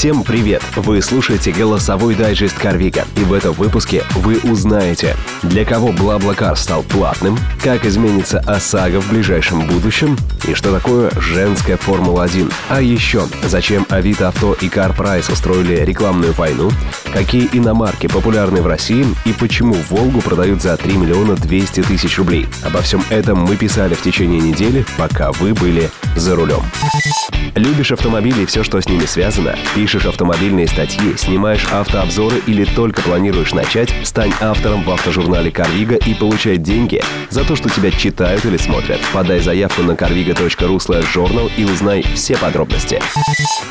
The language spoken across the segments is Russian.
Всем привет! Вы слушаете голосовой дайджест Карвига, и в этом выпуске вы узнаете, для кого BlaBlaCar стал платным, как изменится ОСАГО в ближайшем будущем и что такое женская Формула-1. А еще, зачем Авито Авто и Price устроили рекламную войну, какие иномарки популярны в России и почему Волгу продают за 3 миллиона 200 тысяч рублей. Обо всем этом мы писали в течение недели, пока вы были за рулем. Любишь автомобили и все, что с ними связано? Пишешь автомобильные статьи, снимаешь автообзоры или только планируешь начать? Стань автором в автожурнале «Карвига» и получай деньги за то, что тебя читают или смотрят. Подай заявку на carviga.ru journal и узнай все подробности.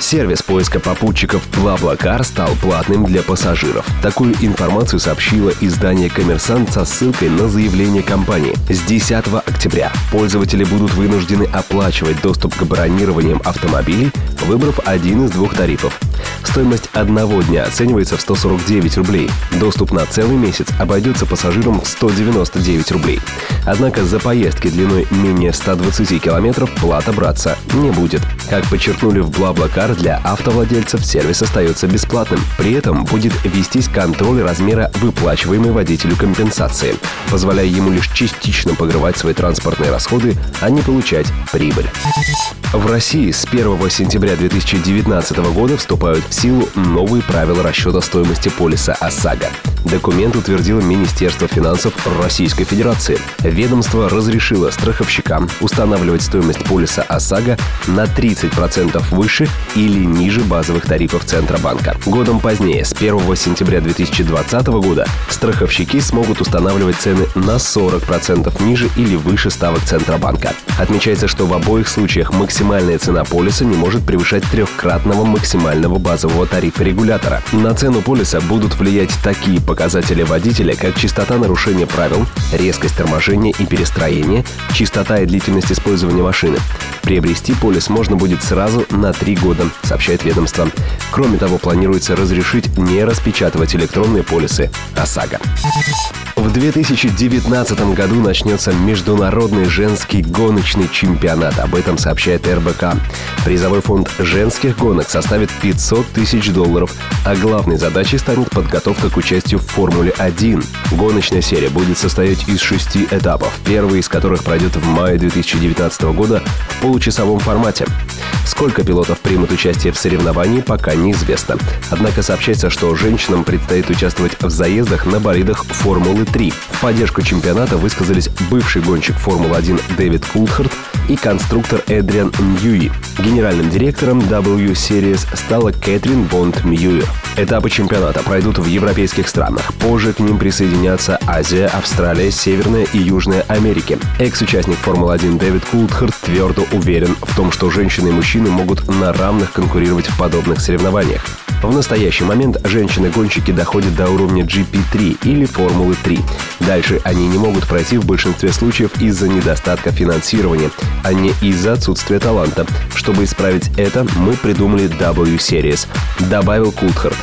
Сервис поиска попутчиков BlaBlaCar стал платным для пассажиров. Такую информацию сообщило издание «Коммерсант» со ссылкой на заявление компании. С 10 октября пользователи будут вынуждены оплачивать доступ к бронированиям автомобилей, выбрав один из двух тарифов. Стоимость одного дня оценивается в 149 рублей. Доступ на целый месяц обойдется пассажирам в 199 рублей. Однако за поездки длиной менее 120 километров плата браться не будет. Как подчеркнули в BlaBlaCar, для автовладельцев сервис остается бесплатным. При этом будет вестись контроль размера выплачиваемой водителю компенсации, позволяя ему лишь частично покрывать свои транспортные расходы, а не получать прибыль. В России с 1 сентября 2019 года вступают в силу новые правила расчета стоимости полиса ОСАГО. Документ утвердило Министерство финансов Российской Федерации. Ведомство разрешило страховщикам устанавливать стоимость полиса ОСАГО на 30% выше или ниже базовых тарифов Центробанка. Годом позднее, с 1 сентября 2020 года, страховщики смогут устанавливать цены на 40% ниже или выше ставок Центробанка. Отмечается, что в обоих случаях максимальная цена полиса не может превышать трехкратного максимального базового тарифа регулятора. На цену полиса будут влиять такие показатели водителя, как частота нарушения правил, резкость торможения и перестроения, частота и длительность использования машины. Приобрести полис можно будет сразу на три года, сообщает ведомство. Кроме того, планируется разрешить не распечатывать электронные полисы ОСАГО. В 2019 году начнется Международный женский гоночный чемпионат. Об этом сообщает РБК. Призовой фонд женских гонок составит 500 тысяч долларов, а главной задачей станет подготовка к участию в Формуле-1. Гоночная серия будет состоять из шести этапов, первый из которых пройдет в мае 2019 года в получасовом формате. Сколько пилотов примут участие в соревновании, пока неизвестно. Однако сообщается, что женщинам предстоит участвовать в заездах на болидах Формулы-3. В поддержку чемпионата высказались бывший гонщик Формулы-1 Дэвид Кулхарт и конструктор Эдриан Ньюи. Генеральным директором W-Series стала Кэтрин Бонд Мьюер. Этапы чемпионата пройдут в европейских странах. Позже к ним присоединятся Азия, Австралия, Северная и Южная Америки. Экс-участник Формулы-1 Дэвид Култхарт твердо уверен в том, что женщины и мужчины могут на равных конкурировать в подобных соревнованиях. В настоящий момент женщины-гонщики доходят до уровня GP3 или Формулы 3. Дальше они не могут пройти в большинстве случаев из-за недостатка финансирования, а не из-за отсутствия таланта. Чтобы исправить это, мы придумали W-Series, добавил Култхарт.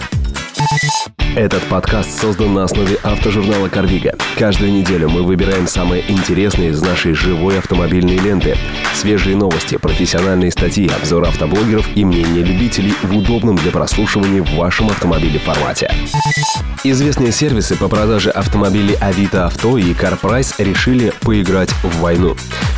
Этот подкаст создан на основе автожурнала «Карвига». Каждую неделю мы выбираем самые интересные из нашей живой автомобильной ленты. Свежие новости, профессиональные статьи, обзор автоблогеров и мнения любителей в удобном для прослушивания в вашем автомобиле формате. Известные сервисы по продаже автомобилей Авито Авто и CarPrice решили поиграть в войну.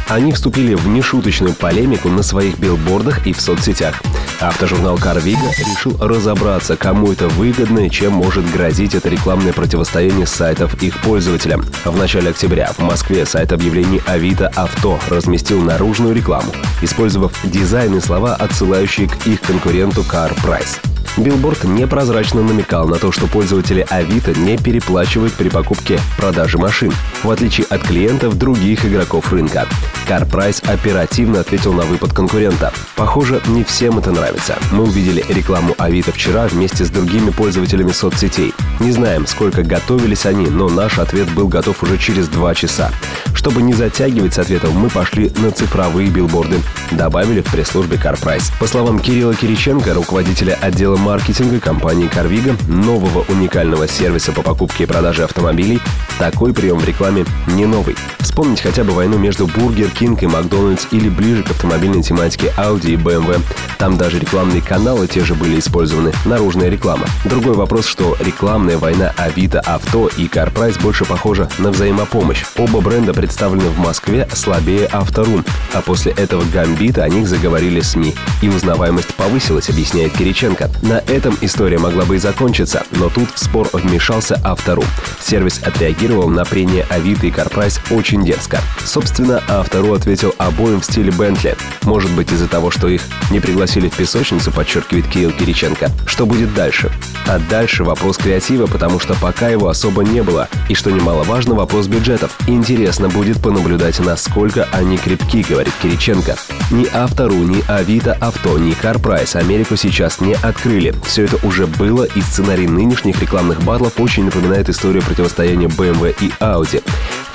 Они вступили в нешуточную полемику на своих билбордах и в соцсетях. Автожурнал Carviga решил разобраться, кому это выгодно и чем может грозить это рекламное противостояние сайтов их пользователям. В начале октября в Москве сайт объявлений Авито Авто разместил наружную рекламу, использовав дизайн и слова, отсылающие к их конкуренту CarPrice. Билборд непрозрачно намекал на то, что пользователи Авито не переплачивают при покупке продаже машин, в отличие от клиентов других игроков рынка. CarPrice оперативно ответил на выпад конкурента. Похоже, не всем это нравится. Мы увидели рекламу Авито вчера вместе с другими пользователями соцсетей. Не знаем, сколько готовились они, но наш ответ был готов уже через два часа. Чтобы не затягивать с ответом, мы пошли на цифровые билборды, добавили в пресс-службе CarPrice. По словам Кирилла Кириченко, руководителя отдела маркетинга компании Carviga, нового уникального сервиса по покупке и продаже автомобилей, такой прием в рекламе не новый. Вспомнить хотя бы войну между Burger King и Макдональдс или ближе к автомобильной тематике Audi и BMW. Там даже рекламные каналы те же были использованы, наружная реклама. Другой вопрос, что рекламная война Авито, Авто и CarPrice больше похожа на взаимопомощь. Оба бренда представлены в Москве слабее Авторум, а после этого гамбита о них заговорили СМИ. И узнаваемость повысилась, объясняет Кириченко. На этом история могла бы и закончиться, но тут в спор вмешался Авторум. Сервис отреагировал на прение Авито и CarPrice очень дерзко. Собственно, Автору ответил обоим в стиле Бентли. Может быть из-за того, что их не пригласили в песочницу, подчеркивает Кирилл Кириченко. Что будет дальше? А дальше вопрос креатива, потому что пока его особо не было. И что немаловажно, вопрос бюджетов. Интересно будет понаблюдать, насколько они крепки, говорит Кириченко. Ни Автору, ни Авито Авто, ни CarPrice Америку сейчас не открыли. Все это уже было, и сценарий нынешних рекламных батлов очень напоминает историю противостояния BMW и Audi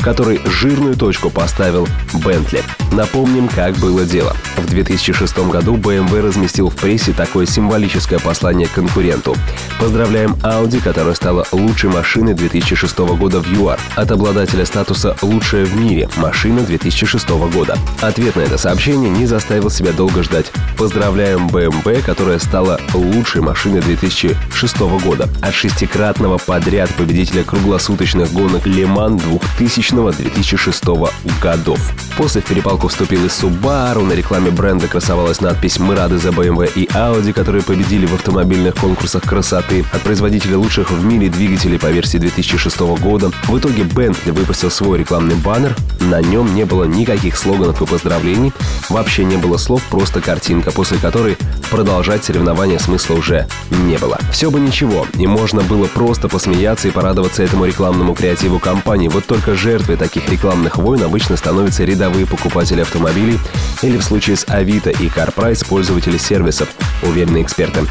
в которой жирную точку поставил Бентли. Напомним, как было дело. В 2006 году BMW разместил в прессе такое символическое послание конкуренту. Поздравляем Audi, которая стала лучшей машиной 2006 года в ЮАР, от обладателя статуса «Лучшая в мире» машина 2006 года. Ответ на это сообщение не заставил себя долго ждать. Поздравляем BMW, которая стала лучшей машиной 2006 года, от шестикратного подряд победителя круглосуточных гонок Леман 2000 2000-2006 годов. После в перепалку вступил и Subaru, на рекламе бренда красовалась надпись «Мы рады за BMW и Audi», которые победили в автомобильных конкурсах красоты от производителя лучших в мире двигателей по версии 2006 года. В итоге Bentley выпустил свой рекламный баннер, на нем не было никаких слоганов и поздравлений, вообще не было слов, просто картинка, после которой продолжать соревнования смысла уже не было. Все бы ничего, и можно было просто посмеяться и порадоваться этому рекламному креативу компании, вот только жертв Жертвой таких рекламных войн обычно становятся рядовые покупатели автомобилей или в случае с Авито и CarPrice пользователи сервисов, уверены эксперты.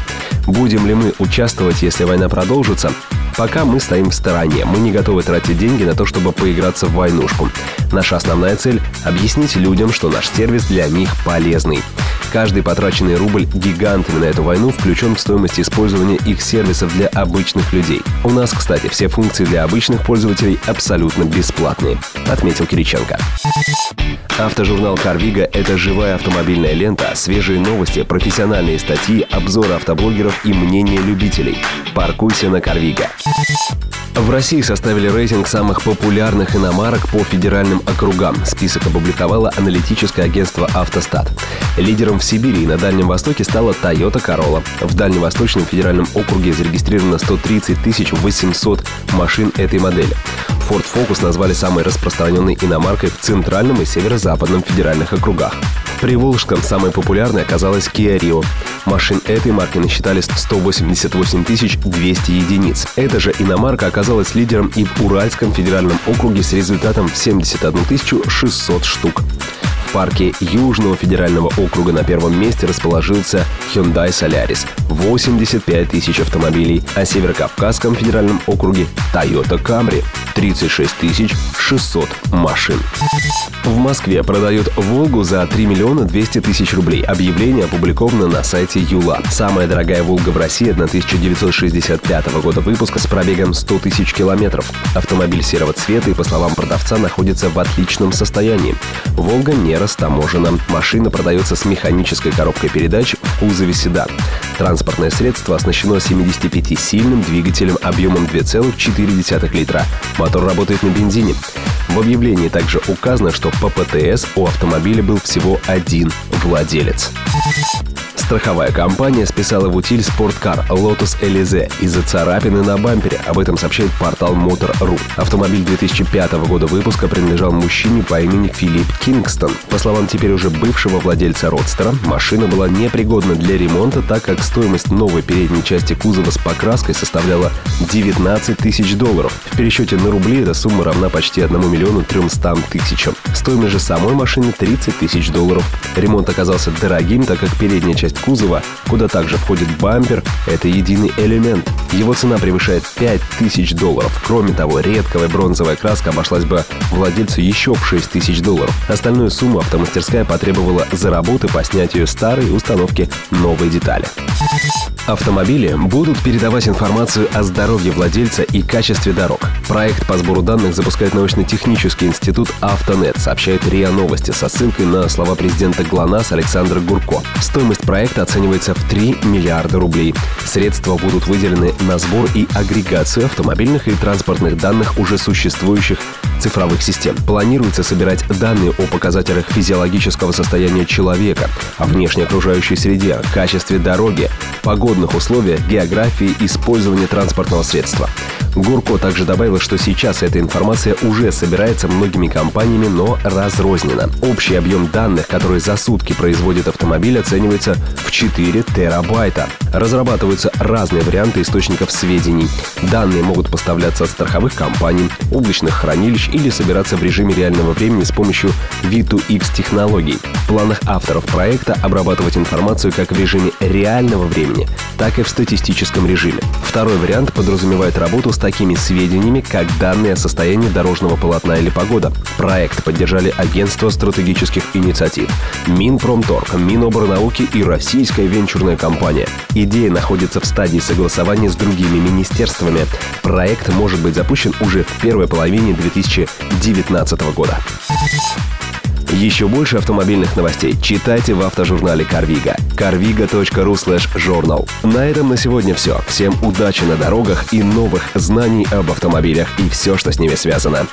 Будем ли мы участвовать, если война продолжится? Пока мы стоим в стороне, мы не готовы тратить деньги на то, чтобы поиграться в войнушку. Наша основная цель — объяснить людям, что наш сервис для них полезный. Каждый потраченный рубль гигантами на эту войну включен в стоимость использования их сервисов для обычных людей. У нас, кстати, все функции для обычных пользователей абсолютно бесплатные, отметил Кириченко. Автожурнал «Карвига» — это живая автомобильная лента, свежие новости, профессиональные статьи, обзоры автоблогеров и мнения любителей. Паркуйся на «Карвига». В России составили рейтинг самых популярных иномарок по федеральным округам. Список опубликовало аналитическое агентство «Автостат». Лидером в Сибири и на Дальнем Востоке стала Toyota Corolla. В Дальневосточном федеральном округе зарегистрировано 130 800 машин этой модели. Ford Focus назвали самой распространенной иномаркой в центральном и северо-западном федеральных округах. В Приволжском самой популярной оказалась Kia Rio. Машин этой марки насчитали 188 200 единиц. Эта же иномарка оказалась лидером и в Уральском федеральном округе с результатом 71 600 штук парке Южного федерального округа на первом месте расположился Hyundai Solaris – 85 тысяч автомобилей, а в Северокавказском федеральном округе Toyota Camry – 36 600 машин. В Москве продают «Волгу» за 3 миллиона 200 тысяч рублей. Объявление опубликовано на сайте Юла. Самая дорогая «Волга» в России 1965 года выпуска с пробегом 100 тысяч километров. Автомобиль серого цвета и, по словам продавца, находится в отличном состоянии. «Волга» не растаможена. Машина продается с механической коробкой передач в кузове седан. Транспортное средство оснащено 75-сильным двигателем объемом 2,4 литра. Мотор работает на бензине. В объявлении также указано, что по ПТС у автомобиля был всего один владелец. Страховая компания списала в утиль спорткар Lotus Elise из-за царапины на бампере. Об этом сообщает портал Motor.ru. Автомобиль 2005 года выпуска принадлежал мужчине по имени Филипп Кингстон. По словам теперь уже бывшего владельца Родстера, машина была непригодна для ремонта, так как стоимость новой передней части кузова с покраской составляла 19 тысяч долларов. В пересчете на рубли эта сумма равна почти 1 миллиону 300 тысячам. Стоимость же самой машины 30 тысяч долларов. Ремонт оказался дорогим, так как передняя часть кузова, куда также входит бампер, это единый элемент. Его цена превышает 5000 долларов. Кроме того, редковая бронзовая краска обошлась бы владельцу еще в 6000 долларов. Остальную сумму автомастерская потребовала за работы по снятию старой установки новой детали. Автомобили будут передавать информацию о здоровье владельца и качестве дорог. Проект по сбору данных запускает научно-технический институт «Автонет», сообщает РИА Новости со ссылкой на слова президента ГЛОНАСС Александра Гурко. Стоимость проекта оценивается в 3 миллиарда рублей. Средства будут выделены на сбор и агрегацию автомобильных и транспортных данных уже существующих цифровых систем. Планируется собирать данные о показателях физиологического состояния человека, о внешней окружающей среде, качестве дороги, погодных условиях, географии использования транспортного средства. Гурко также добавила, что сейчас эта информация уже собирается многими компаниями, но разрознена. Общий объем данных, который за сутки производит автомобиль, оценивается в 4 терабайта. Разрабатываются разные варианты источников сведений. Данные могут поставляться от страховых компаний, облачных хранилищ или собираться в режиме реального времени с помощью V2X технологий. В планах авторов проекта обрабатывать информацию как в режиме реального времени, так и в статистическом режиме. Второй вариант подразумевает работу с такими сведениями, как данные о состоянии дорожного полотна или погода. Проект поддержали Агентство стратегических инициатив, Минпромторг, Миноборнауки и российская венчурная компания. Идея находится в стадии согласования с другими министерствами. Проект может быть запущен уже в первой половине 2019 года. Еще больше автомобильных новостей читайте в автожурнале Карвига. carviga.ru journal. На этом на сегодня все. Всем удачи на дорогах и новых знаний об автомобилях и все, что с ними связано.